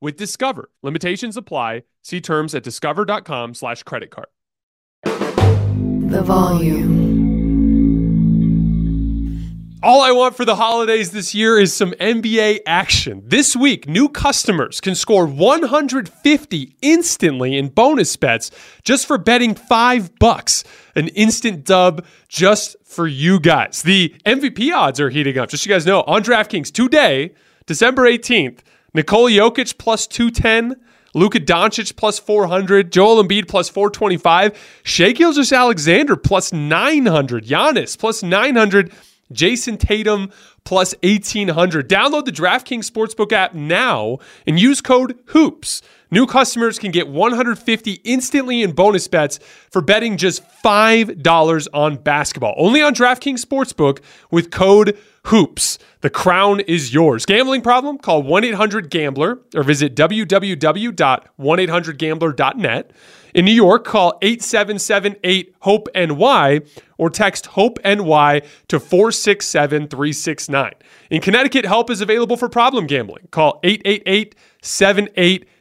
with Discover. Limitations apply. See terms at discover.com slash credit card. The volume. All I want for the holidays this year is some NBA action. This week, new customers can score 150 instantly in bonus bets just for betting 5 bucks. An instant dub just for you guys. The MVP odds are heating up. Just so you guys know, on DraftKings today, December 18th, Nikola Jokic plus 210, Luka Doncic plus 400, Joel Embiid plus 425, Shai Gilgeous-Alexander plus 900, Giannis plus 900, Jayson Tatum plus 1800. Download the DraftKings Sportsbook app now and use code HOOPS. New customers can get 150 instantly in bonus bets for betting just $5 on basketball. Only on DraftKings Sportsbook with code HOOPS. The crown is yours. Gambling problem? Call 1-800-GAMBLER or visit www.1800gambler.net. In New York, call 877-8-HOPE-NY or text HOPE-NY to 467-369. In Connecticut, help is available for problem gambling. Call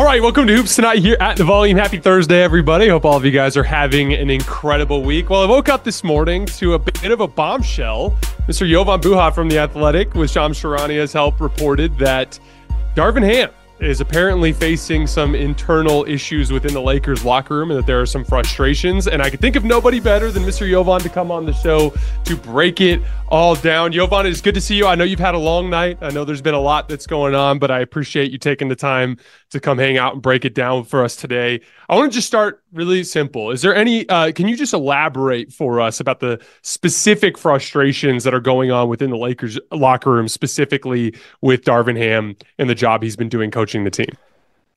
All right, welcome to Hoops Tonight here at the Volume. Happy Thursday, everybody. Hope all of you guys are having an incredible week. Well, I woke up this morning to a bit of a bombshell. Mr. Jovan Buha from The Athletic, with Shams Charania's help, reported that Darvin Ham is apparently facing some internal issues within the Lakers locker room and that there are some frustrations. And I could think of nobody better than Mr. Jovan to come on the show to break it all down. Jovan, it's good to see you. I know you've had a long night. I know there's been a lot that's going on, but I appreciate you taking the time to come hang out and break it down for us today. I want to just start really simple. Is there any, uh, can you just elaborate for us about the specific frustrations that are going on within the Lakers locker room, specifically with Darvin Ham and the job he's been doing coaching the team?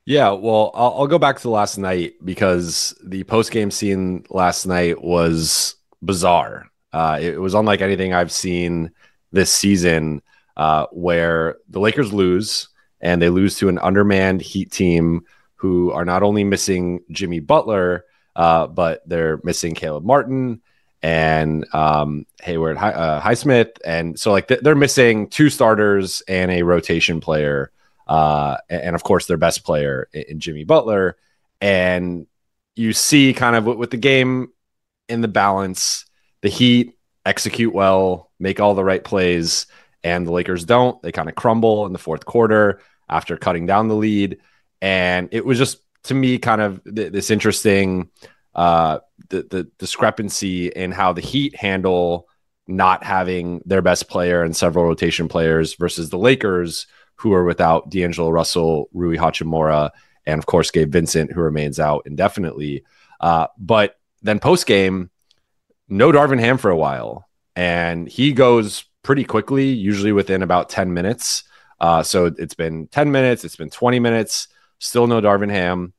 Yeah, well, I'll, I'll go back to last night because the post game scene last night was bizarre. Uh, it was unlike anything I've seen this season, uh, where the Lakers lose and they lose to an undermanned Heat team who are not only missing Jimmy Butler, uh, but they're missing Caleb Martin and um, Haywood Hi- uh, Highsmith, and so like th- they're missing two starters and a rotation player, uh, and of course their best player in, in Jimmy Butler, and you see kind of with the game in the balance the Heat execute well, make all the right plays, and the Lakers don't. They kind of crumble in the fourth quarter after cutting down the lead. And it was just, to me, kind of th- this interesting uh, the, the discrepancy in how the Heat handle not having their best player and several rotation players versus the Lakers, who are without D'Angelo Russell, Rui Hachimura, and of course Gabe Vincent, who remains out indefinitely. Uh, but then post game, no Darvin Ham for a while, and he goes pretty quickly, usually within about 10 minutes. Uh, so it's been 10 minutes, it's been 20 minutes, still no Darvin Ham.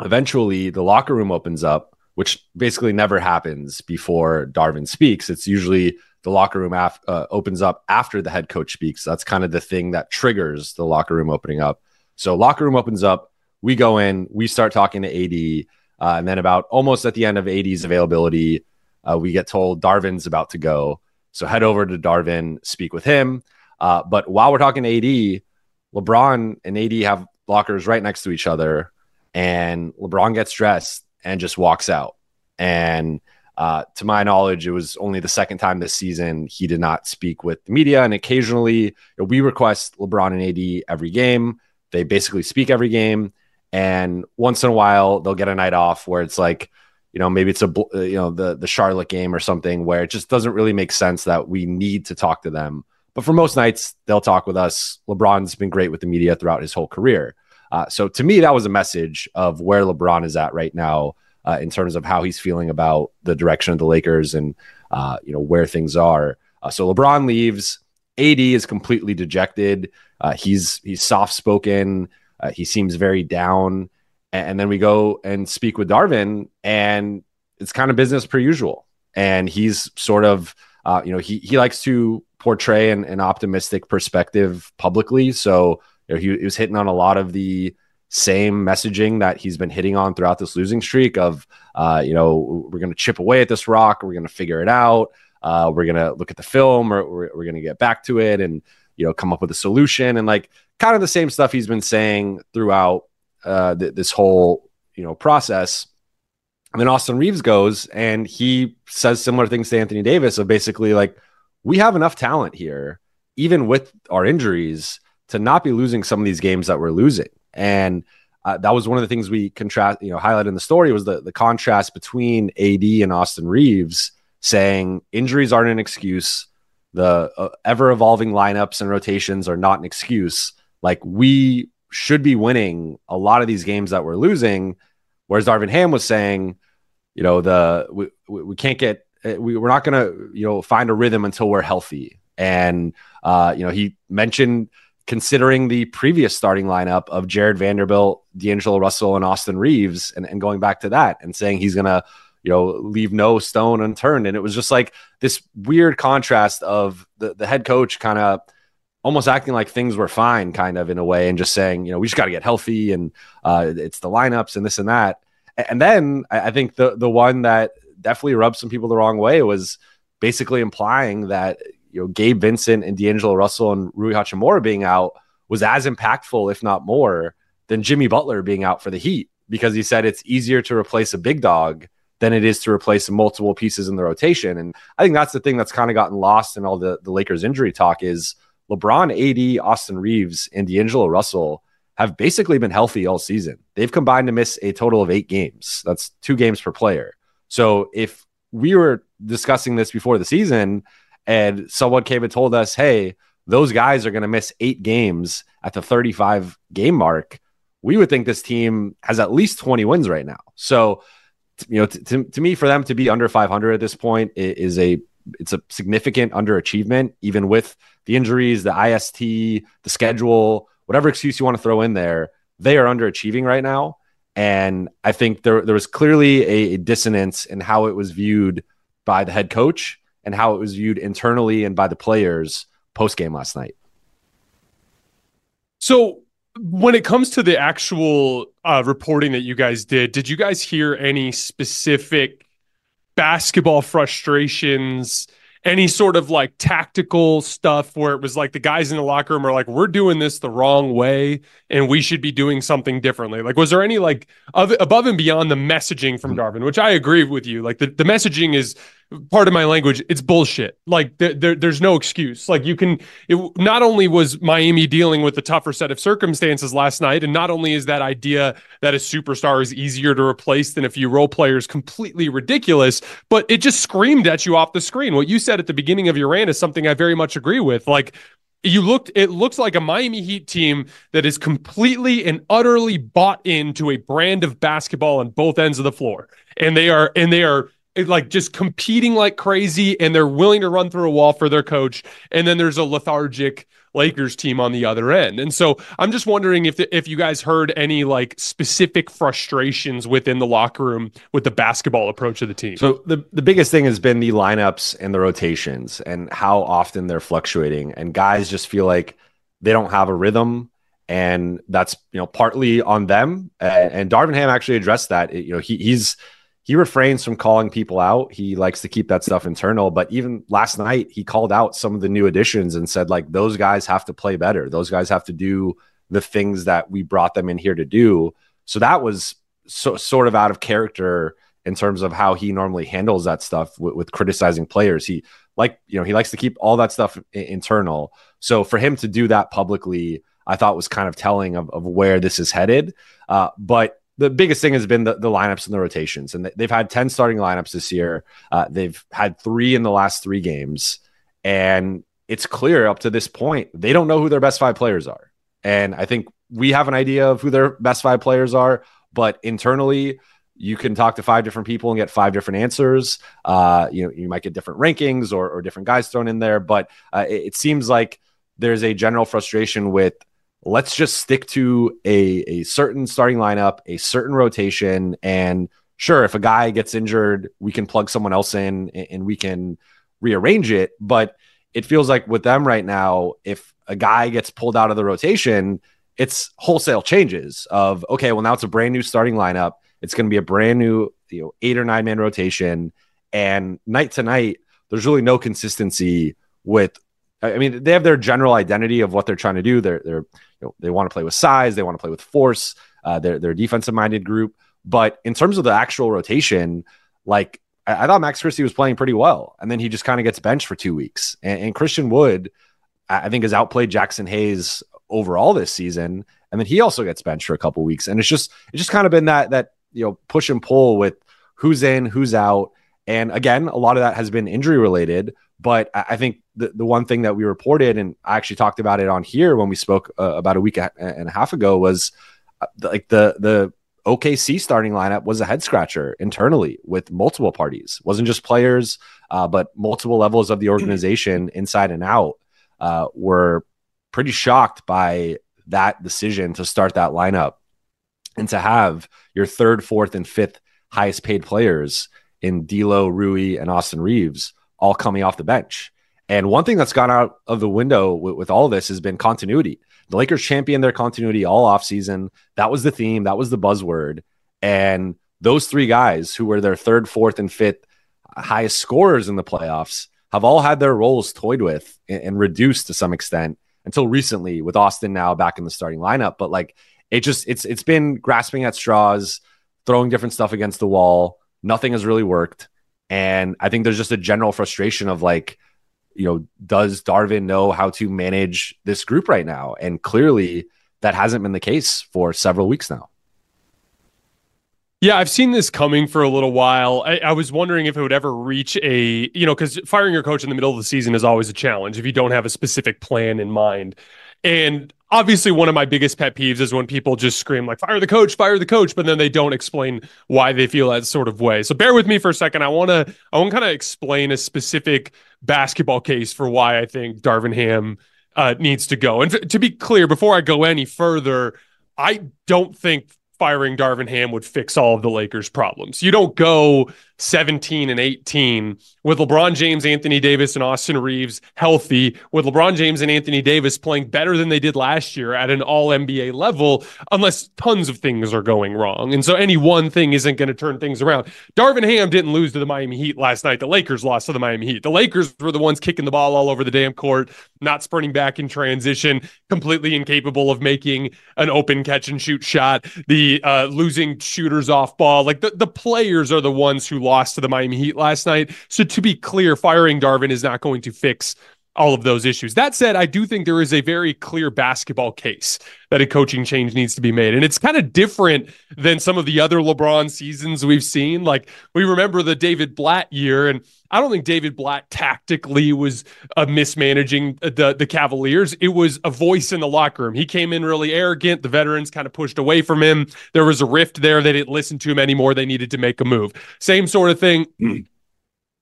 Eventually, the locker room opens up, which basically never happens before Darvin speaks. It's usually the locker room af- uh, opens up after the head coach speaks. That's kind of the thing that triggers the locker room opening up. So, locker room opens up, we go in, we start talking to AD. Uh, and then, about almost at the end of AD's availability, uh, we get told Darvin's about to go. So, head over to Darvin, speak with him. Uh, but while we're talking AD, LeBron and AD have lockers right next to each other. And LeBron gets dressed and just walks out. And uh, to my knowledge, it was only the second time this season he did not speak with the media. And occasionally, you know, we request LeBron and AD every game. They basically speak every game. And once in a while, they'll get a night off where it's like, you know, maybe it's a uh, you know the the Charlotte game or something where it just doesn't really make sense that we need to talk to them. But for most nights, they'll talk with us. LeBron's been great with the media throughout his whole career. Uh, so to me, that was a message of where LeBron is at right now uh, in terms of how he's feeling about the direction of the Lakers and uh, you know where things are. Uh, so LeBron leaves. AD is completely dejected. Uh, he's he's soft spoken. Uh, he seems very down. And, and then we go and speak with Darvin, and it's kind of business per usual. And he's sort of uh, you know he he likes to portray an, an optimistic perspective publicly. So you know, he, he was hitting on a lot of the same messaging that he's been hitting on throughout this losing streak of, uh, you know, we're going to chip away at this rock. We're going to figure it out. Uh, we're going to look at the film or we're, we're going to get back to it and, you know, come up with a solution and like kind of the same stuff he's been saying throughout uh, th- this whole, you know, process. And then Austin Reaves goes and he says similar things to Anthony Davis of basically like, we have enough talent here, even with our injuries, to not be losing some of these games that we're losing. And uh, that was one of the things we contrast, you know, highlight in the story was the the contrast between AD and Austin Reaves saying injuries aren't an excuse, the uh, ever evolving lineups and rotations are not an excuse. Like we should be winning a lot of these games that we're losing, whereas Darvin Ham was saying, you know, the we we can't get uh, we, we're not going to you know find a rhythm until we're healthy, and uh, you know he mentioned considering the previous starting lineup of Jarred Vanderbilt, D'Angelo Russell, and Austin Reaves, and, and going back to that and saying he's going to, you know, leave no stone unturned. And it was just like this weird contrast of the, the head coach kind of almost acting like things were fine, kind of in a way, and just saying, you know, we just got to get healthy and uh, it's the lineups and this and that. And then I think the the one that definitely rubbed some people the wrong way was basically implying that you know Gabe Vincent and D'Angelo Russell and Rui Hachimura being out was as impactful, if not more, than Jimmy Butler being out for the Heat because he said it's easier to replace a big dog than it is to replace multiple pieces in the rotation. And I think that's the thing that's kind of gotten lost in all the, the Lakers injury talk is LeBron, AD, Austin Reaves, and D'Angelo Russell have basically been healthy all season. They've combined to miss a total of eight games. That's two games per player. So if we were discussing this before the season and someone came and told us, hey, those guys are going to miss eight games at the 35 game mark, we would think this team has at least 20 wins right now. So, you know, to me, for them to be under 500 at this point is a it's a significant underachievement, even with the injuries, the IST, the schedule, whatever excuse you want to throw in there. They are underachieving right now, and I think there there was clearly a, a dissonance in how it was viewed by the head coach and how it was viewed internally and by the players post game last night. So, when it comes to the actual uh, reporting that you guys did, did you guys hear any specific basketball frustrations? Any sort of like tactical stuff where it was like the guys in the locker room are like, we're doing this the wrong way and we should be doing something differently? Like, was there any like above and beyond the messaging from mm-hmm. Darvin, which I agree with you? Like, the, the messaging is part of my language it's bullshit. Like there, there, there's no excuse. Like you can it, not only was miami dealing with the tougher set of circumstances last night and not only is that idea that a superstar is easier to replace than a few role players completely ridiculous but it just screamed at you off the screen. What you said at the beginning of your rant is something i very much agree with. Like you looked it looks like a Miami Heat team that is completely and utterly bought into a brand of basketball on both ends of the floor. And they are and they are like just competing like crazy and they're willing to run through a wall for their coach. And then there's a lethargic Lakers team on the other end. And so I'm just wondering if the, if you guys heard any like specific frustrations within the locker room with the basketball approach of the team. So the the biggest thing has been the lineups and the rotations and how often they're fluctuating and guys just feel like they don't have a rhythm and that's you know partly on them and, and Darvin Ham actually addressed that. It, you know he he's he refrains from calling people out. He likes to keep that stuff internal. But even last night, he called out some of the new additions and said, like, those guys have to play better. Those guys have to do the things that we brought them in here to do. So that was so, sort of out of character in terms of how he normally handles that stuff with, with criticizing players. He like, you know, he likes to keep all that stuff internal. So for him to do that publicly, I thought was kind of telling of, of where this is headed. Uh, but the biggest thing has been the, the lineups and the rotations. And they've had 10 starting lineups this year. Uh, they've had three in the last three games. And it's clear up to this point, they don't know who their best five players are. And I think we have an idea of who their best five players are, but internally, you can talk to five different people and get five different answers. Uh, you know, you might get different rankings or, or different guys thrown in there, but uh, it, it seems like there's a general frustration with let's just stick to a, a certain starting lineup, a certain rotation. And sure, if a guy gets injured, we can plug someone else in and we can rearrange it. But it feels like with them right now, if a guy gets pulled out of the rotation, it's wholesale changes of okay, well now it's a brand new starting lineup. It's going to be a brand new, you know, eight or nine man rotation, and night to night, there's really no consistency with. I mean, they have their general identity of what they're trying to do. They're they're you know, they want to play with size, they want to play with force. Uh, they're they're a defensive minded group, but in terms of the actual rotation, like I, I thought Max Christie was playing pretty well, and then he just kind of gets benched for two weeks. And, and Christian Wood, I think, has outplayed Jaxson Hayes overall this season, and then he also gets benched for a couple weeks. And it's just it's just kind of been that that you know push and pull with who's in, who's out. And again, a lot of that has been injury related, but I think the, the one thing that we reported, and I actually talked about it on here when we spoke uh, about a week and a half ago, was uh, like the the OKC starting lineup was a head scratcher internally with multiple parties. It wasn't just players, uh, but multiple levels of the organization inside and out uh, were pretty shocked by that decision to start that lineup and to have your third, fourth, and fifth highest paid players in D'Lo, Rui, and Austin Reaves all coming off the bench. And one thing that's gone out of the window with, with all this has been continuity. The Lakers championed their continuity all offseason. That was the theme, that was the buzzword. And those three guys who were their third, fourth, and fifth highest scorers in the playoffs have all had their roles toyed with and, and reduced to some extent until recently with Austin now back in the starting lineup. But like it just it's it's been grasping at straws, throwing different stuff against the wall. Nothing has really worked. And I think there's just a general frustration of like, you know, does Darvin know how to manage this group right now? And clearly that hasn't been the case for several weeks now. Yeah, I've seen this coming for a little while. I, I, was wondering if it would ever reach a, you know, because firing your coach in the middle of the season is always a challenge if you don't have a specific plan in mind. And obviously, one of my biggest pet peeves is when people just scream, like, fire the coach, fire the coach, but then they don't explain why they feel that sort of way. So bear with me for a second. I want to, I want to kind of explain a specific basketball case for why I think Darvin Ham uh, needs to go. And f- to be clear, before I go any further, I don't think firing Darvin Ham would fix all of the Lakers' problems. You don't go 17 and 18 with LeBron James, Anthony Davis, and Austin Reaves healthy, with LeBron James and Anthony Davis playing better than they did last year at an all NBA level, unless tons of things are going wrong. And so any one thing isn't going to turn things around. Darvin Ham didn't lose to the Miami Heat last night. The Lakers lost to the Miami Heat. The Lakers were the ones kicking the ball all over the damn court, not sprinting back in transition, completely incapable of making an open catch and shoot shot, the uh, losing shooters off ball. Like the, the players are the ones who lost lost to the Miami Heat last night. So to be clear, firing Darvin is not going to fix all of those issues. That said, I do think there is a very clear basketball case that a coaching change needs to be made. And it's kind of different than some of the other LeBron seasons we've seen. Like we remember the David Blatt year, and I don't think David Blatt tactically was uh, mismanaging the, the Cavaliers. It was a voice in the locker room. He came in really arrogant. The veterans kind of pushed away from him. There was a rift there. They didn't listen to him anymore. They needed to make a move. Same sort of thing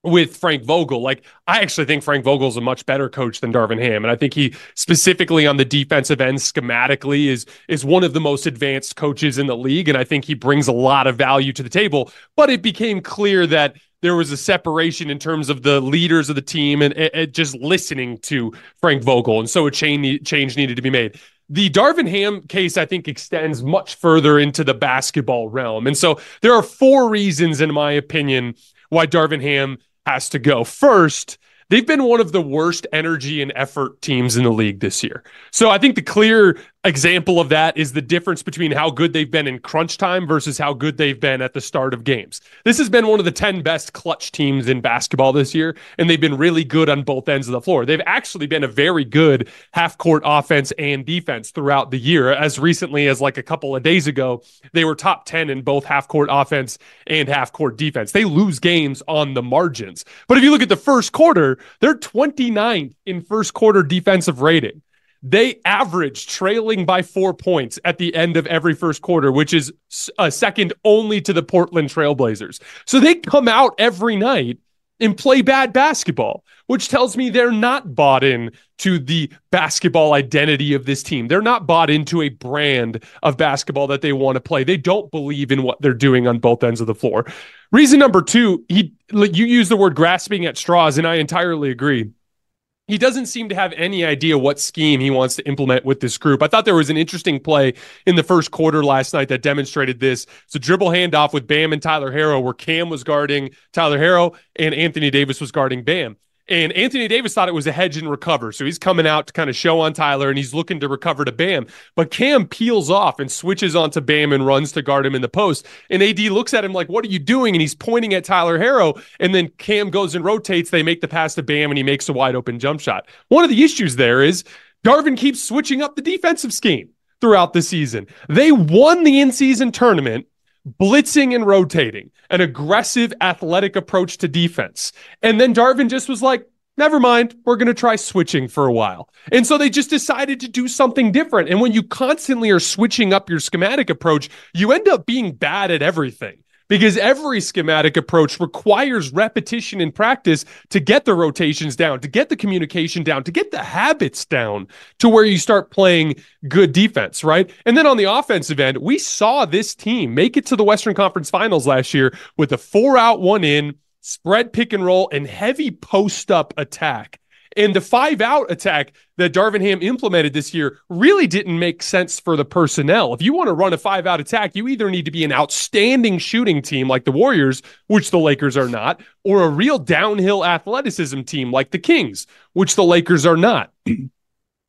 with Frank Vogel. Like, I actually think Frank Vogel is a much better coach than Darvin Ham. And I think he specifically on the defensive end schematically is is one of the most advanced coaches in the league. And I think he brings a lot of value to the table. But it became clear that there was a separation in terms of the leaders of the team and, and just listening to Frank Vogel. And so a change, change needed to be made. The Darvin Ham case, I think, extends much further into the basketball realm. And so there are four reasons, in my opinion, why Darvin Ham has to go. First, they've been one of the worst energy and effort teams in the league this year. So I think the clear example of that is the difference between how good they've been in crunch time versus how good they've been at the start of games. This has been one of the 10 best clutch teams in basketball this year, and they've been really good on both ends of the floor. They've actually been a very good half court offense and defense throughout the year. As recently as like a couple of days ago, they were top 10 in both half court offense and half court defense. They lose games on the margins. But if you look at the first quarter, they're 29th in first quarter defensive rating. They average trailing by four points at the end of every first quarter, which is a second only to the Portland Trailblazers. So they come out every night and play bad basketball, which tells me they're not bought in to the basketball identity of this team. They're not bought into a brand of basketball that they want to play. They don't believe in what they're doing on both ends of the floor. Reason number two, he you use the word grasping at straws, and I entirely agree he doesn't seem to have any idea what scheme he wants to implement with this group. I thought there was an interesting play in the first quarter last night that demonstrated this. It's a dribble handoff with Bam and Tyler Herro, where Cam was guarding Tyler Herro and Anthony Davis was guarding Bam. And Anthony Davis thought it was a hedge and recover. So he's coming out to kind of show on Tyler and he's looking to recover to Bam. But Cam peels off and switches onto Bam and runs to guard him in the post. And AD looks at him like, What are you doing? And he's pointing at Tyler Herro. And then Cam goes and rotates. They make the pass to Bam and he makes a wide open jump shot. One of the issues there is Darvin keeps switching up the defensive scheme throughout the season. They won the in season tournament blitzing and rotating, an aggressive athletic approach to defense. And then Darvin just was like, never mind, we're going to try switching for a while. And so they just decided to do something different. And when you constantly are switching up your schematic approach, you end up being bad at everything because every schematic approach requires repetition and practice to get the rotations down, to get the communication down, to get the habits down to where you start playing good defense, right? And then on the offensive end, we saw this team make it to the Western Conference Finals last year with a four out, one in, spread pick and roll, and heavy post up attack. And the five out attack that Darvin Ham implemented this year really didn't make sense for the personnel. If you want to run a five out attack, you either need to be an outstanding shooting team like the Warriors, which the Lakers are not, or a real downhill athleticism team like the Kings, which the Lakers are not.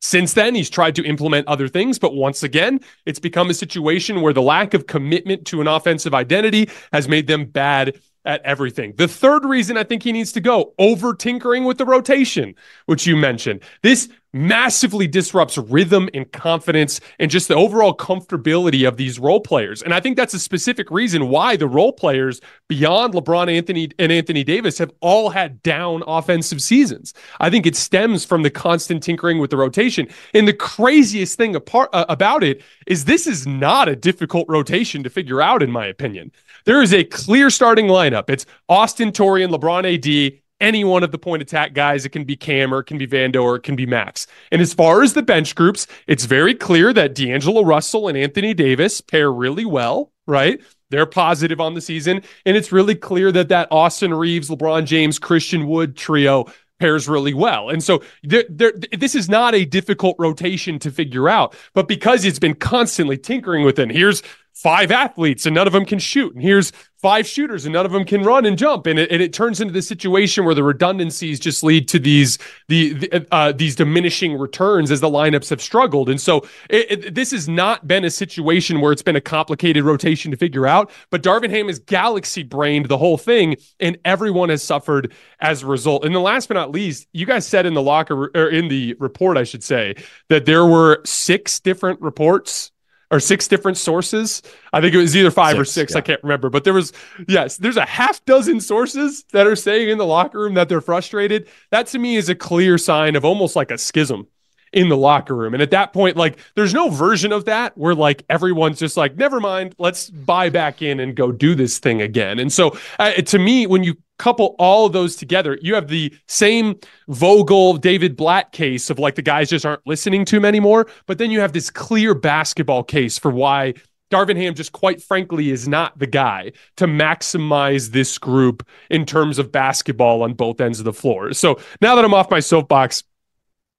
Since then, he's tried to implement other things, but once again, it's become a situation where the lack of commitment to an offensive identity has made them bad at everything. The third reason I think he needs to go over tinkering with the rotation, which you mentioned. This massively disrupts rhythm and confidence and just the overall comfortability of these role players. And I think that's a specific reason why the role players beyond LeBron Anthony and Anthony Davis have all had down offensive seasons. I think it stems from the constant tinkering with the rotation. And the craziest thing apart, uh, about it is this is not a difficult rotation to figure out in my opinion. There is a clear starting lineup. It's Austin Taurean, LeBron AD, any one of the point attack guys. It can be Cam or it can be Vando or it can be Max. And as far as the bench groups, it's very clear that D'Angelo Russell and Anthony Davis pair really well, right? They're positive on the season. And it's really clear that that Austin Reaves, LeBron James, Christian Wood trio pairs really well. And so this is not a difficult rotation to figure out, but because it's been constantly tinkering with it, here's five athletes and none of them can shoot. And here's five shooters and none of them can run and jump. And it, and it turns into the situation where the redundancies just lead to these the, the uh, these diminishing returns as the lineups have struggled. And so it, it, this has not been a situation where it's been a complicated rotation to figure out. But Darvin Ham has galaxy brained the whole thing, and everyone has suffered as a result. And the last but not least, you guys said in the locker or in the report, I should say, that there were six different reports or six different sources. I think it was either five six, or six. Yeah. I can't remember, but there was yes, there's a half dozen sources that are saying in the locker room that they're frustrated. That to me is a clear sign of almost like a schism in the locker room. And at that point, like there's no version of that where like everyone's just like, never mind, let's buy back in and go do this thing again. And so uh, to me, when you couple all of those together, you have the same Vogel, David Blatt case of like the guys just aren't listening to him anymore. But then you have this clear basketball case for why Darvin Ham just quite frankly is not the guy to maximize this group in terms of basketball on both ends of the floor. So now that I'm off my soapbox,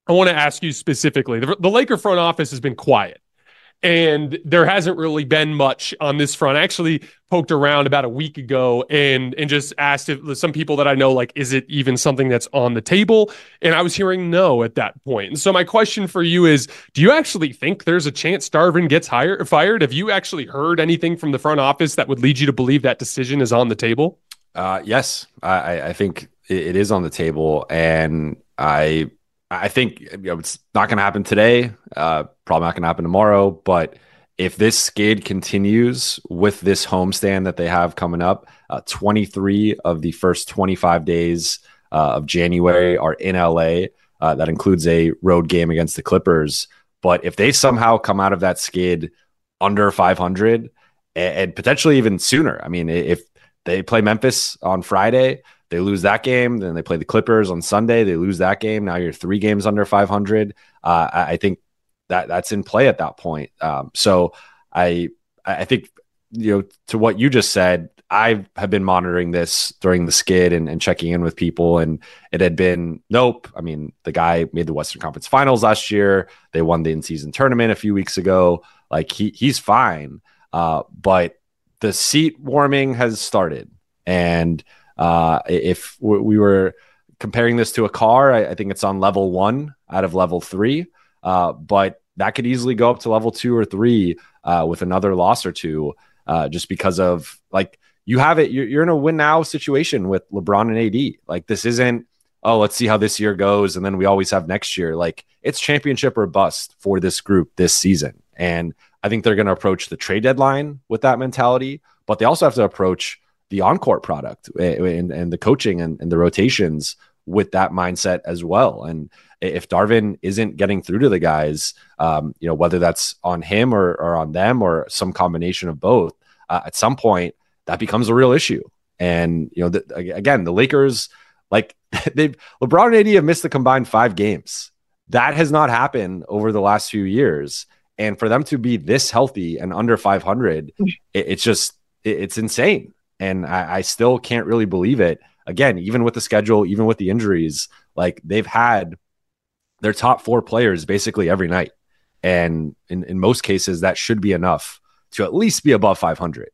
I want to ask you specifically. The, the Laker front office has been quiet and there hasn't really been much on this front. I actually poked around about a week ago and and just asked if some people that I know like is it even something that's on the table? And I was hearing no at that point. And so my question for you is, do you actually think there's a chance Darvin gets hired fired? Have you actually heard anything from the front office that would lead you to believe that decision is on the table? Uh, yes, I, I think it is on the table, and I I think you know, it's not going to happen today. Uh, probably not going to happen tomorrow. But if this skid continues with this homestand that they have coming up, uh, 23 of the first 25 days uh, of January are in LA. Uh, that includes a road game against the Clippers. But if they somehow come out of that skid under 500 and, and potentially even sooner, I mean, if they play Memphis on Friday, they lose that game, then they play the Clippers on Sunday. They lose that game. Now you're three games under 500. Uh, I, think that that's in play at that point. Um, so I I think you know to what you just said. I have been monitoring this during the skid and, and checking in with people, and it had been nope. I mean, the guy made the Western Conference Finals last year. They won the in-season tournament a few weeks ago. Like he he's fine, uh, but the seat warming has started, and uh, if we were comparing this to a car, I, I, think it's on level one out of level three, uh, but that could easily go up to level two or three uh, with another loss or two, uh, just because of like you have it. You're, you're in a win now situation with LeBron and AD. Like this isn't oh, let's see how this year goes. And then we always have next year. Like it's championship or bust for this group this season. And I think they're going to approach the trade deadline with that mentality, but they also have to approach the on-court product and, and the coaching and, and the rotations with that mindset as well. And if Darvin isn't getting through to the guys, um, you know, whether that's on him or, or on them or some combination of both, uh, at some point that becomes a real issue. And, you know, the, again, the Lakers, like they've LeBron and AD have missed the combined five games. That has not happened over the last few years. And for them to be this healthy and under 500, it, it's just, it, it's insane and I, I still can't really believe it. Again, even with the schedule, even with the injuries, like they've had their top four players basically every night. And in, in most cases, that should be enough to at least be above 500.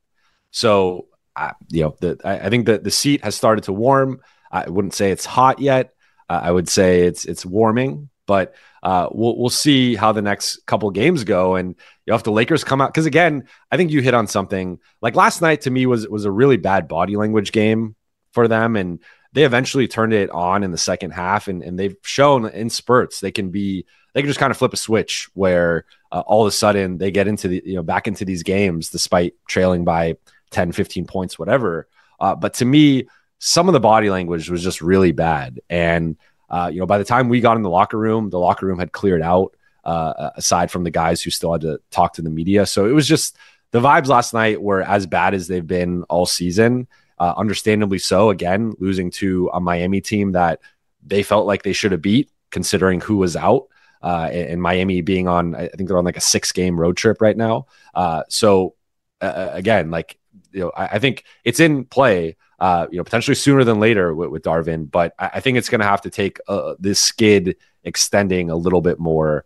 So, uh, you know, the, I, I, think that the seat has started to warm. I wouldn't say it's hot yet. Uh, I would say it's it's warming, but uh, we'll we'll see how the next couple games go, and you know, if the Lakers come out because again, I think you hit on something. Like last night to me was was a really bad body language game for them, and they eventually turned it on in the second half, and and they've shown in spurts they can be they can just kind of flip a switch where uh, all of a sudden they get into the you know back into these games despite trailing by 10 15 points whatever. Uh, but to me some of the body language was just really bad. And uh, you know, by the time we got in the locker room, the locker room had cleared out, uh, aside from the guys who still had to talk to the media. So it was just the vibes last night were as bad as they've been all season. Uh, understandably so. Again, losing to a Miami team that they felt like they should have beat, considering who was out. Uh, and Miami being on, I think they're on like a six game road trip right now. Uh, so uh, again, like you know, I, I, think it's in play uh, you know, potentially sooner than later with, with Darvin. But I, I think it's going to have to take uh, this skid extending a little bit more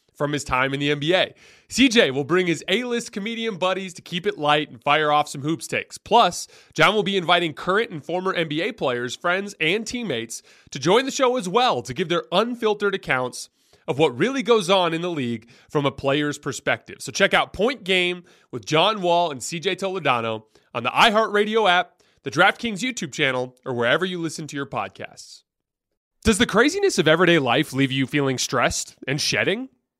from his time in the NBA. CJ will bring his A list comedian buddies to keep it light and fire off some hoops takes. Plus, John will be inviting current and former NBA players, friends, and teammates to join the show as well to give their unfiltered accounts of what really goes on in the league from a player's perspective. So check out Point Game with John Wall and CJ Toledano on the iHeartRadio app, the DraftKings YouTube channel, or wherever you listen to your podcasts. Does the craziness of everyday life leave you feeling stressed and shedding?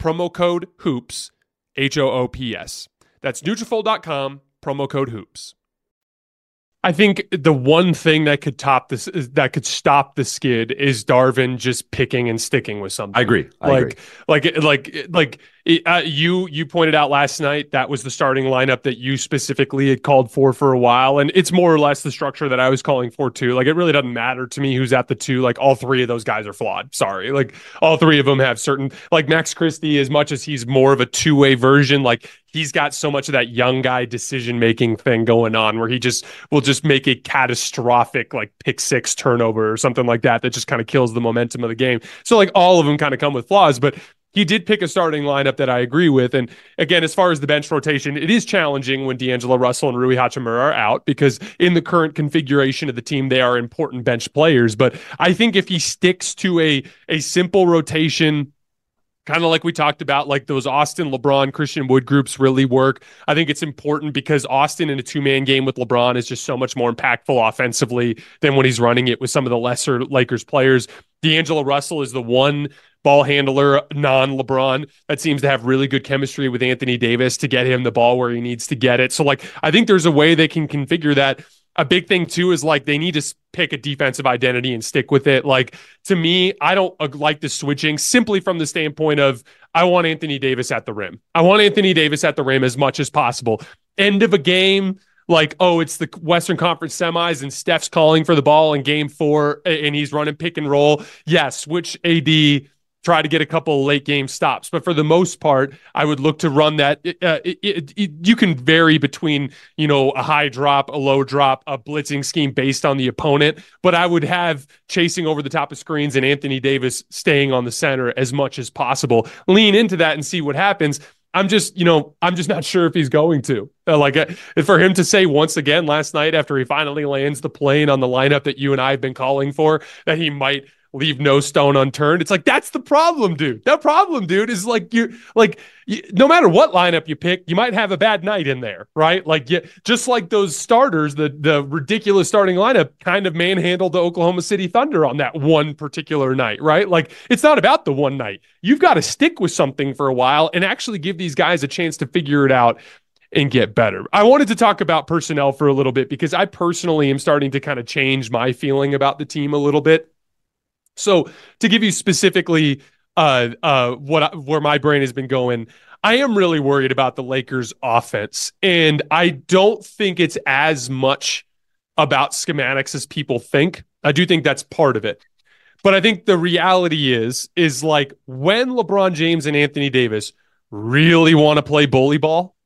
promo code HOOPS, H-O-O-P-S. That's Nutrafol.com, promo code HOOPS. I think the one thing that could top this that could stop the skid is Darvin just picking and sticking with something. I agree. I like, agree. like, like, like, uh, you you pointed out last night that was the starting lineup that you specifically had called for for a while, and it's more or less the structure that I was calling for too. Like, it really doesn't matter to me who's at the two. Like, all three of those guys are flawed. Sorry, like all three of them have certain like Max Christie, as much as he's more of a two way version, like he's got so much of that young guy decision making thing going on where he just will just make a catastrophic like pick six turnover or something like that that just kind of kills the momentum of the game. So like all of them kind of come with flaws, but he did pick a starting lineup that I agree with. And again, as far as the bench rotation, it is challenging when D'Angelo Russell and Rui Hachimura are out because in the current configuration of the team, they are important bench players. But I think if he sticks to a a simple rotation, kind of like we talked about, like those Austin, LeBron, Christian Wood groups really work. I think it's important because Austin in a two man game with LeBron is just so much more impactful offensively than when he's running it with some of the lesser Lakers players. D'Angelo Russell is the one ball handler, non LeBron, that seems to have really good chemistry with Anthony Davis to get him the ball where he needs to get it. So, like, I think there's a way they can configure that. A big thing too is like they need to pick a defensive identity and stick with it. Like to me, I don't uh, like the switching simply from the standpoint of I want Anthony Davis at the rim. I want Anthony Davis at the rim as much as possible. End of a game, like, oh, it's the Western Conference semis and Steph's calling for the ball in game four and he's running pick and roll. Yeah, switch AD try to get a couple late game stops. But for the most part, I would look to run that. Uh, it, it, it, you can vary between, you know, a high drop, a low drop, a blitzing scheme based on the opponent. But I would have chasing over the top of screens and Anthony Davis staying on the center as much as possible. Lean into that and see what happens. I'm just, you know, I'm just not sure if he's going to. Uh, like, uh, for him to say once again last night after he finally lands the plane on the lineup that you and I have been calling for, that he might leave no stone unturned. It's like that's the problem, dude. That problem, dude, is like you like you, no matter what lineup you pick, you might have a bad night in there, right? Like you, just like those starters, the the ridiculous starting lineup kind of manhandled the Oklahoma City Thunder on that one particular night, right? Like it's not about the one night. You've got to stick with something for a while and actually give these guys a chance to figure it out and get better. I wanted to talk about personnel for a little bit because I personally am starting to kind of change my feeling about the team a little bit. So to give you specifically uh, uh, what I, where my brain has been going, I am really worried about the Lakers' offense, and I don't think it's as much about schematics as people think. I do think that's part of it, but I think the reality is is like when LeBron James and Anthony Davis really want to play bully ball,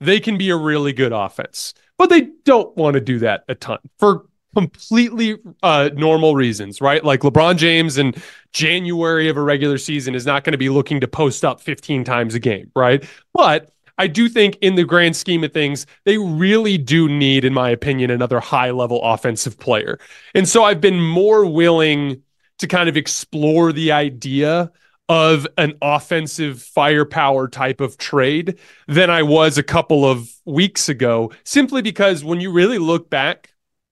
they can be a really good offense, but they don't want to do that a ton for completely uh, normal reasons, right? Like LeBron James in January of a regular season is not going to be looking to post up 15 times a game, right? But I do think, in the grand scheme of things, they really do need, in my opinion, another high level offensive player. And so I've been more willing to kind of explore the idea of an offensive firepower type of trade than I was a couple of weeks ago, simply because when you really look back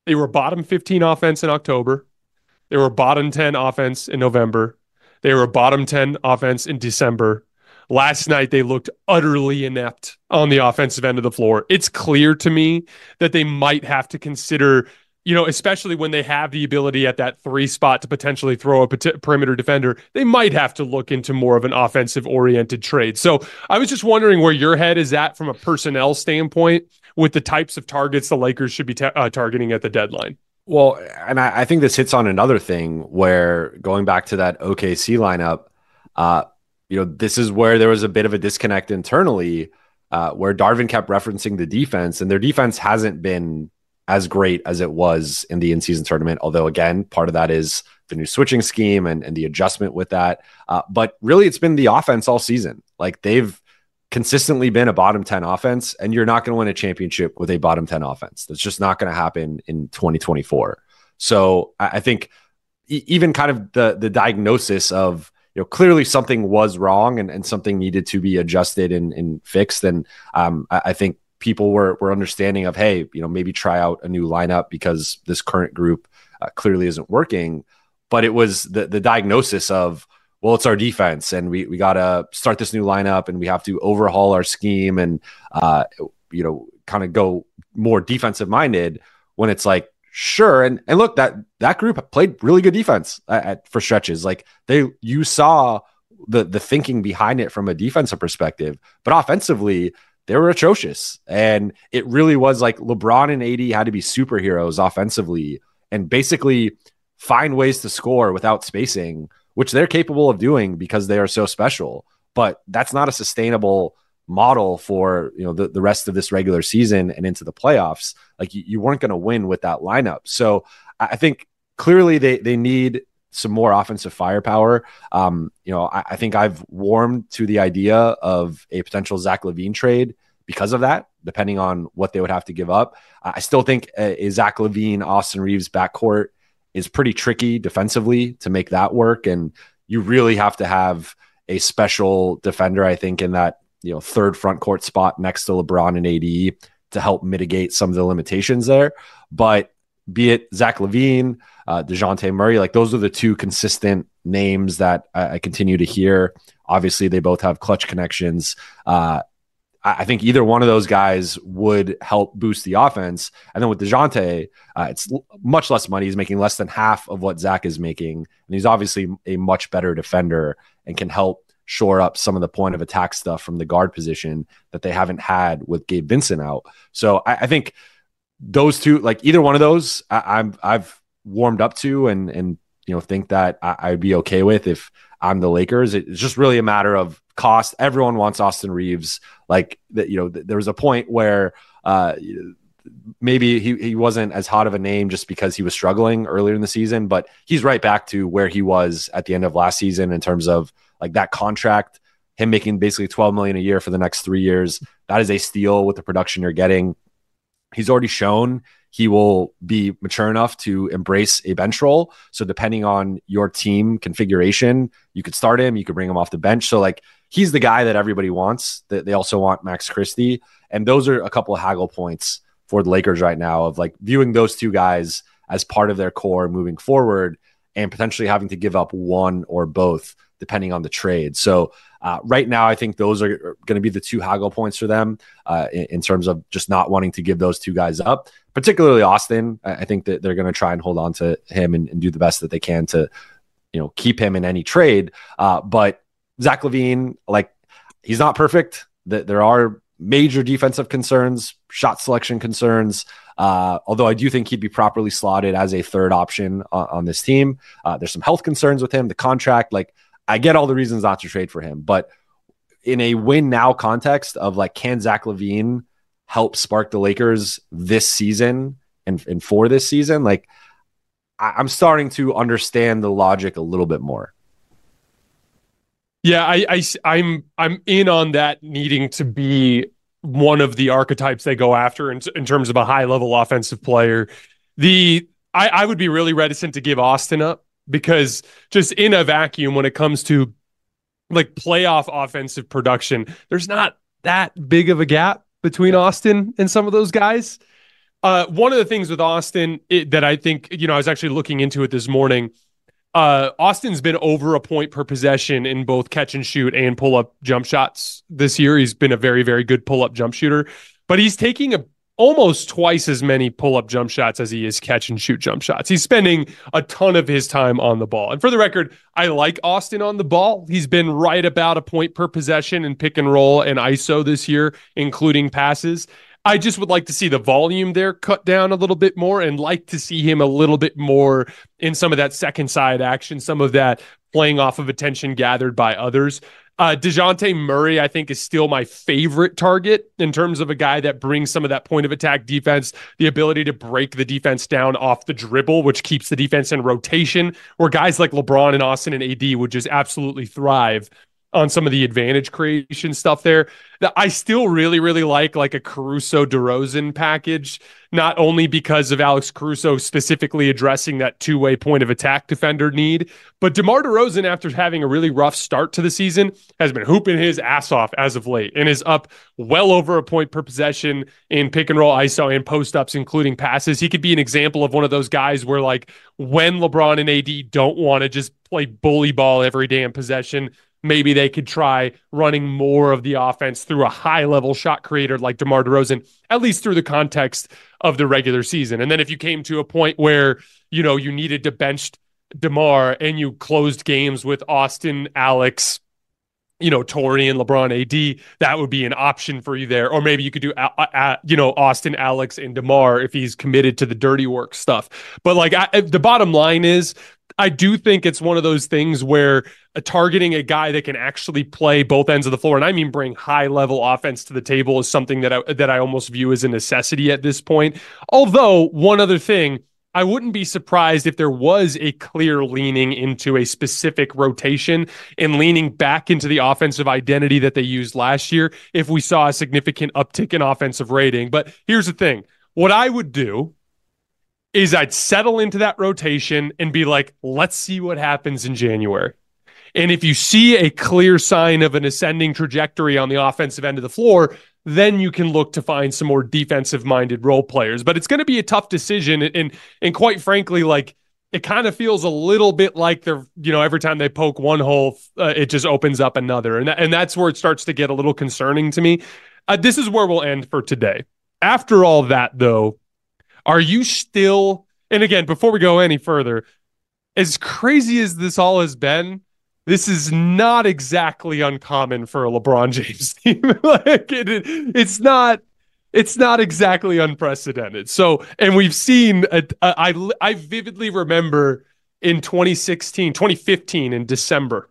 they were bottom 15 offense in October. They were bottom 10 offense in November. They were bottom 10 offense in December. Last night, they looked utterly inept on the offensive end of the floor. It's clear to me that they might have to consider, you know, especially when they have the ability at that three spot to potentially throw a perimeter defender, they might have to look into more of an offensive oriented trade. So I was just wondering where your head is at from a personnel standpoint with the types of targets the Lakers should be ta- uh, targeting at the deadline. Well, and I, I, think this hits on another thing where going back to that OKC lineup, uh, you know, this is where there was a bit of a disconnect internally, uh, where Darvin kept referencing the defense, and their defense hasn't been as great as it was in the in-season tournament. Although, again, part of that is the new switching scheme and, and the adjustment with that. Uh, but really, it's been the offense all season. Like they've consistently been a bottom 10 offense, and you're not going to win a championship with a bottom 10 offense. That's just not going to happen in 2024. So I think even kind of the the diagnosis of you know clearly something was wrong and, and something needed to be adjusted and, and fixed. And um, I, think people were were understanding of hey, you know, maybe try out a new lineup because this current group uh, clearly isn't working. But it was the the diagnosis of well, it's our defense, and we we got to start this new lineup, and we have to overhaul our scheme, and uh, you know, kind of go more defensive minded. When it's like, sure, and and look that that group played really good defense at, at, for stretches. Like they, you saw the the thinking behind it from a defensive perspective, but offensively, they were atrocious, and it really was like LeBron and AD had to be superheroes offensively, and basically find ways to score without spacing which they're capable of doing because they are so special. But that's not a sustainable model for you know the, the rest of this regular season and into the playoffs. Like you, you weren't going to win with that lineup. So I think clearly they they need some more offensive firepower. Um, you know, I, I, think I've warmed to the idea of a potential Zach LaVine trade because of that, depending on what they would have to give up. I still think a, a Zach LaVine, Austin Reaves backcourt is pretty tricky defensively to make that work. And you really have to have a special defender, I think, in that you know third front court spot next to LeBron and AD to help mitigate some of the limitations there. But be it Zach LaVine, uh, Dejounte Murray, like those are the two consistent names that I, I continue to hear. Obviously, they both have Klutch connections. Uh, I think either one of those guys would help boost the offense. And then with Dejounte, uh, it's l- much less money. He's making less than half of what Zach is making. And he's obviously a much better defender and can help shore up some of the point of attack stuff from the guard position that they haven't had with Gabe Vincent out. So I, I think those two, like either one of those, I, am I've warmed up to and and you know think that I, I'd be okay with if I'm the Lakers. It's just really a matter of cost. Everyone wants Austin Reaves. Like that, you know, th- there was a point where uh, maybe he, he wasn't as hot of a name just because he was struggling earlier in the season, but he's right back to where he was at the end of last season in terms of like that contract, him making basically 12 million a year for the next three years. That is a steal with the production you're getting. He's already shown he will be mature enough to embrace a bench role. So depending on your team configuration, you could start him, you could bring him off the bench. So like he's the guy that everybody wants. That they also want Max Christie, and those are a couple of haggle points for the Lakers right now of like viewing those two guys as part of their core moving forward and potentially having to give up one or both depending on the trade. So uh, right now, I think those are going to be the two haggle points for them uh, in, in, terms of just not wanting to give those two guys up, particularly Austin. I, think that they're going to try and hold on to him and, and, do the best that they can to, you know, keep him in any trade. Uh, but Zach LaVine, like, he's not perfect. That there are major defensive concerns, shot selection concerns. Uh, although I do think he'd be properly slotted as a third option on, on this team. Uh, there's some health concerns with him, the contract. Like, I get all the reasons not to trade for him, but in a win now context of like, can Zach LaVine help spark the Lakers this season and, and for this season? Like, I, I'm starting to understand the logic a little bit more. Yeah, I, I, I'm I'm in on that needing to be one of the archetypes they go after in, in terms of a high level offensive player. The I, I would be really reticent to give Austin up because just in a vacuum when it comes to like playoff offensive production, there's not that big of a gap between Austin and some of those guys. Uh, one of the things with Austin it, that I think, you know, I was actually looking into it this morning uh, Austin's been over a point per possession in both catch and shoot and pull up jump shots this year. He's been a very, very good pull up jump shooter, but he's taking a almost twice as many pull up jump shots as he is catch and shoot jump shots. He's spending a ton of his time on the ball. And for the record, I like Austin on the ball. He's been right about a point per possession in pick and roll and ISO this year, including passes. I just would like to see the volume there cut down a little bit more and like to see him a little bit more in some of that second side action, some of that playing off of attention gathered by others. Uh, Dejounte Murray, I think, is still my favorite target in terms of a guy that brings some of that point of attack defense, the ability to break the defense down off the dribble, which keeps the defense in rotation, where guys like LeBron and Austin and AD would just absolutely thrive on some of the advantage creation stuff there. I still really, really like like a Caruso DeRozan package, not only because of Alex Caruso specifically addressing that two-way point of attack defender need, but DeMar DeRozan, after having a really rough start to the season, has been hooping his ass off as of late and is up well over a point per possession in pick and roll ISO and post-ups, including passes. He could be an example of one of those guys where like when LeBron and AD don't want to just play bully ball every damn possession maybe they could try running more of the offense through a high level shot creator like DeMar DeRozan, at least through the context of the regular season. And then if you came to a point where, you know, you needed to bench DeMar and you closed games with Austin, Alex, you know, Tori and LeBron AD, that would be an option for you there. Or maybe you could do, uh, uh, you know, Austin, Alex, and DeMar if he's committed to the dirty work stuff. But like I, the bottom line is I do think it's one of those things where uh, targeting a guy that can actually play both ends of the floor, and I mean bring high level offense to the table, is something that I that I almost view as a necessity at this point. Although one other thing. I wouldn't be surprised if there was a clear leaning into a specific rotation and leaning back into the offensive identity that they used last year if we saw a significant uptick in offensive rating. But here's the thing what I would do is I'd settle into that rotation and be like, let's see what happens in January. And if you see a clear sign of an ascending trajectory on the offensive end of the floor, then you can look to find some more defensive minded role players. But it's going to be a tough decision. And, and quite frankly, like it kind of feels a little bit like they're, you know, every time they poke one hole, uh, it just opens up another. And, and that's where it starts to get a little concerning to me. Uh, this is where we'll end for today. After all that, though, are you still, and again, before we go any further, as crazy as this all has been, this is not exactly uncommon for a LeBron James team. like it, it, it's not it's not exactly unprecedented. So, and we've seen a, a, I I vividly remember in 2016, 2015 in December,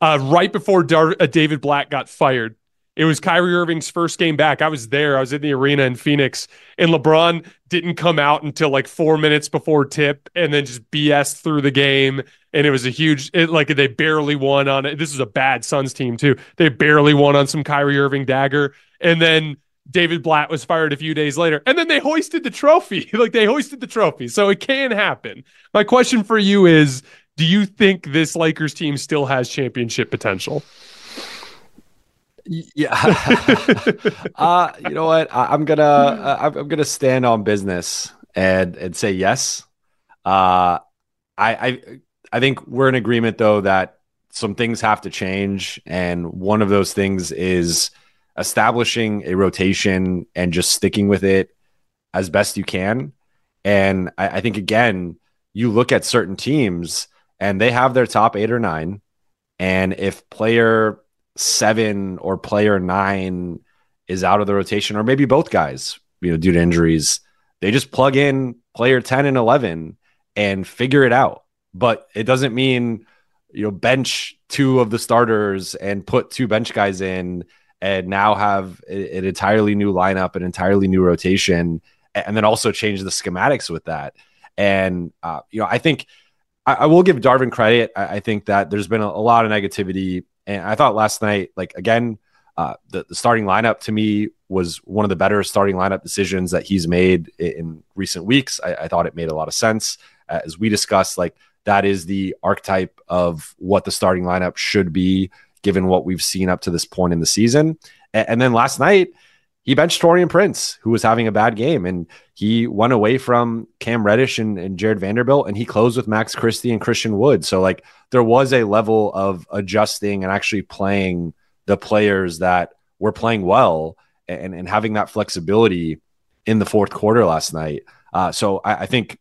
uh, right before Dar- uh, David Blatt got fired, it was Kyrie Irving's first game back. I was there. I was in the arena in Phoenix, and LeBron didn't come out until like four minutes before tip, and then just BS through the game. And it was a huge, it, like they barely won on it. This is a bad Suns team too. They barely won on some Kyrie Irving dagger, and then David Blatt was fired a few days later, and then they hoisted the trophy. like they hoisted the trophy. So it can happen. My question for you is do you think this Lakers team still has championship potential? Yeah. uh, you know what? I, am gonna uh, I'm, gonna stand on business and and say yes. Uh, I I I think we're in agreement though that some things have to change, and one of those things is establishing a rotation and just sticking with it as best you can. And I, I think again, you look at certain teams and they have their top eight or nine, and if player seven or player nine is out of the rotation, or maybe both guys, you know, due to injuries, they just plug in player 10 and 11 and figure it out. But it doesn't mean, you know, bench two of the starters and put two bench guys in and now have an entirely new lineup, an entirely new rotation, and then also change the schematics with that. And, uh, you know, I think I, I, will give Darvin credit. I, I think that there's been a, a lot of negativity and I thought last night, like again, uh, the, the, starting lineup to me was one of the better starting lineup decisions that he's made in, in recent weeks. I, I, thought it made a lot of sense. As we discussed, like that is the archetype of what the starting lineup should be, given what we've seen up to this point in the season. And, and then last night, he benched Taurean Prince, who was having a bad game, and he went away from Cam Reddish and, and Jarred Vanderbilt, and he closed with Max Christie and Christian Wood. So like there was a level of adjusting and actually playing the players that were playing well and, and having that flexibility in the fourth quarter last night. Uh, so I, I, think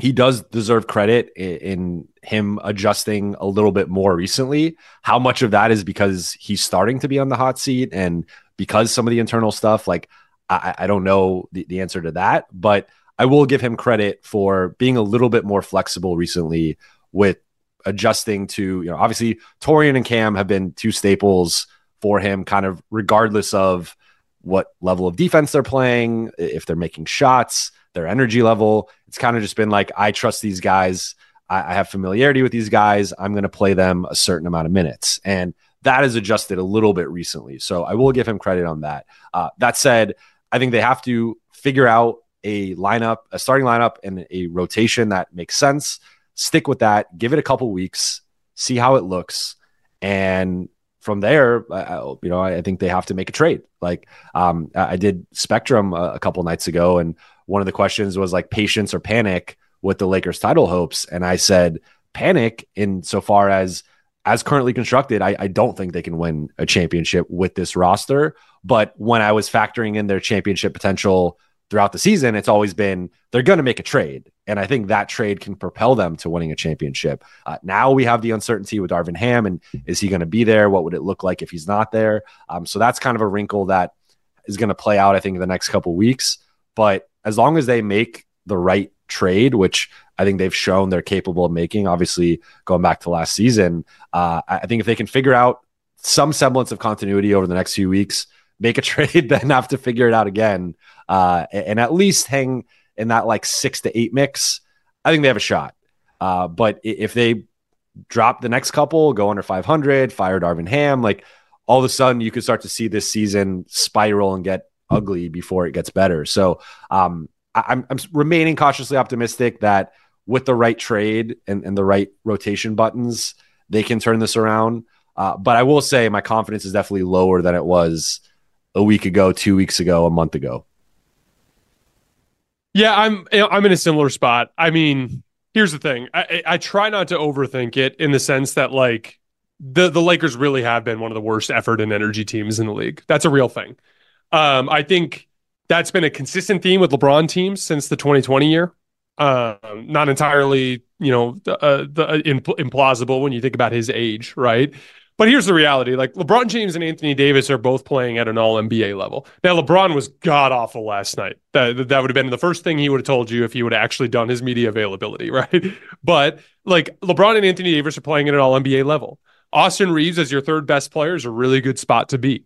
he does deserve credit in, in, him adjusting a little bit more recently. How much of that is because he's starting to be on the hot seat and because some of the internal stuff, like I, I don't know the, the answer to that, but I will give him credit for being a little bit more flexible recently with adjusting to, you know, obviously Taurean and Cam have been two staples for him, kind of regardless of what level of defense they're playing, if they're making shots, their energy level. It's kind of just been like, I trust these guys. I, I have familiarity with these guys. I'm going to play them a certain amount of minutes. And that has adjusted a little bit recently. So I will give him credit on that. Uh, that said, I think they have to figure out a lineup, a starting lineup, and a rotation that makes sense. Stick with that. Give it a couple weeks, see how it looks, and from there, uh, you know, I, I, think they have to make a trade. Like um, I did Spectrum a, a couple nights ago, and one of the questions was like patience or panic with the Lakers title hopes, and I said panic in so far as as currently constructed, I, I, don't think they can win a championship with this roster. But when I was factoring in their championship potential throughout the season, it's always been they're going to make a trade. And I think that trade can propel them to winning a championship. Uh, now we have the uncertainty with Darvin Ham. And is he going to be there? What would it look like if he's not there? Um, so that's kind of a wrinkle that is going to play out, I think, in the next couple weeks. But as long as they make the right trade, which I think they've shown they're capable of making. Obviously, going back to last season, uh, I think if they can figure out some semblance of continuity over the next few weeks, make a trade, then have to figure it out again, uh, and at least hang in that like six to eight mix, I think they have a shot. Uh, but if they drop the next couple, go under 500, fire Darvin Ham, like all of a sudden you could start to see this season spiral and get ugly before it gets better. So um, I'm, I'm remaining cautiously optimistic that with the right trade and, and the right rotation buttons, they can turn this around. Uh, but I will say my confidence is definitely lower than it was a week ago, two weeks ago, a month ago. Yeah, I'm I'm in a similar spot. I mean, here's the thing. I, I try not to overthink it in the sense that like the the Lakers really have been one of the worst effort and energy teams in the league. That's a real thing. Um, I think that's been a consistent theme with LeBron teams since the 2020 year. Um, not entirely, you know, uh, the uh, impl- implausible when you think about his age, right? But here's the reality: like LeBron James and Anthony Davis are both playing at an All NBA level. Now, LeBron was god awful last night. That that would have been the first thing he would have told you if he would have actually done his media availability, right? But like LeBron and Anthony Davis are playing at an All NBA level. Austin Reaves as your third best player is a really good spot to be.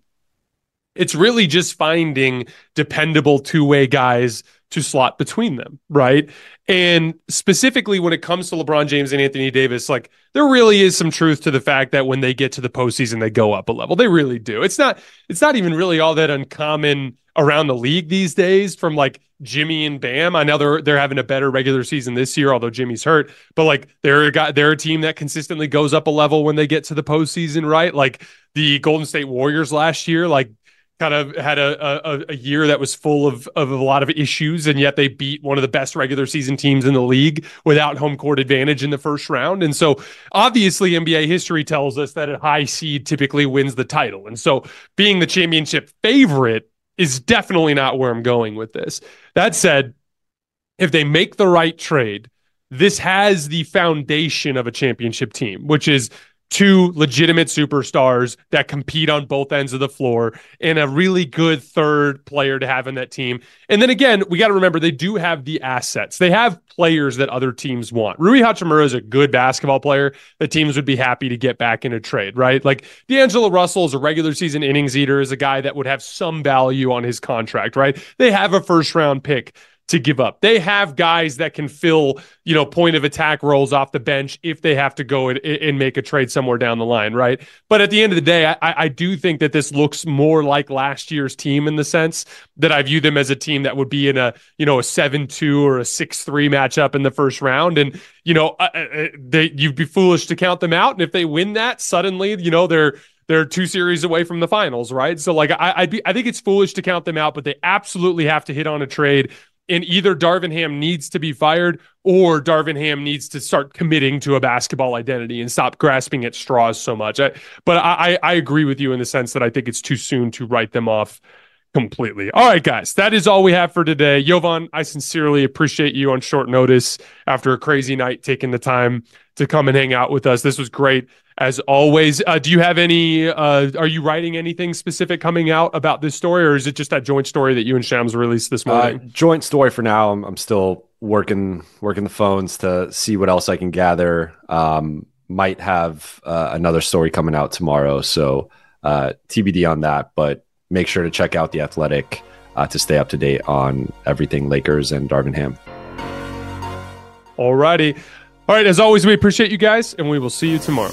It's really just finding dependable two way guys to slot between them, right? And specifically when it comes to LeBron James and Anthony Davis, like there really is some truth to the fact that when they get to the postseason, they go up a level. They really do. It's not it's not even really all that uncommon around the league these days from like Jimmy and Bam. I know they're they're having a better regular season this year, although Jimmy's hurt. But like they're a guy, they're a team that consistently goes up a level when they get to the postseason, right? Like the Golden State Warriors last year, like kind of had a, a, a year that was full of of a lot of issues, and yet they beat one of the best regular season teams in the league without home court advantage in the first round. And so obviously NBA history tells us that a high seed typically wins the title. And so being the championship favorite is definitely not where I'm going with this. That said, if they make the right trade, this has the foundation of a championship team, which is two legitimate superstars that compete on both ends of the floor and a really good third player to have in that team. And then again, we got to remember they do have the assets. They have players that other teams want. Rui Hachimura is a good basketball player that teams would be happy to get back in a trade, right? Like D'Angelo Russell is a regular season innings eater, is a guy that would have some value on his contract, right? They have a first round pick to give up. They have guys that can fill, you know, point of attack roles off the bench if they have to go and, and make a trade somewhere down the line, right? But at the end of the day, I, I do think that this looks more like last year's team in the sense that I view them as a team that would be in a, you know, a 7-2 or a 6-3 matchup in the first round. And, you know, uh, uh, they, you'd be foolish to count them out. And if they win that, suddenly, you know, they're they're two series away from the finals, right? So like I I'd be, I think it's foolish to count them out, but they absolutely have to hit on a trade and either Darvin Ham needs to be fired or Darvin Ham needs to start committing to a basketball identity and stop grasping at straws so much. I, but I, I agree with you in the sense that I think it's too soon to write them off completely. All right, guys, that is all we have for today. Jovan, I sincerely appreciate you on short notice after a crazy night taking the time to come and hang out with us. This was great as always. Uh, do you have any? Uh, are you writing anything specific coming out about this story, or is it just that joint story that you and Shams released this uh, morning? Uh, joint story for now. I'm, I'm, still working working the phones to see what else I can gather. Um, might have uh, another story coming out tomorrow, so uh, TBD on that. But make sure to check out the Athletic to stay up to date on everything Lakers and Darvin Ham. Alrighty. All right, as always, we appreciate you guys, and we will see you tomorrow.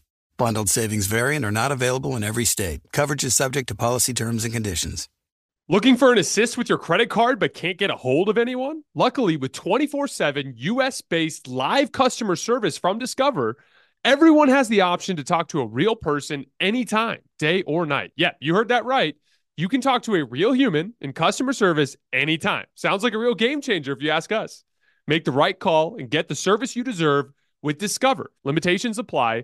Bundled savings variant are not available in every state. Coverage is subject to policy terms and conditions. Looking for an assist with your credit card but can't get a hold of anyone? Luckily, with 24 7 US based live customer service from Discover, everyone has the option to talk to a real person anytime, day or night. Yeah, you heard that right. You can talk to a real human in customer service anytime. Sounds like a real game changer if you ask us. Make the right call and get the service you deserve with Discover. Limitations apply.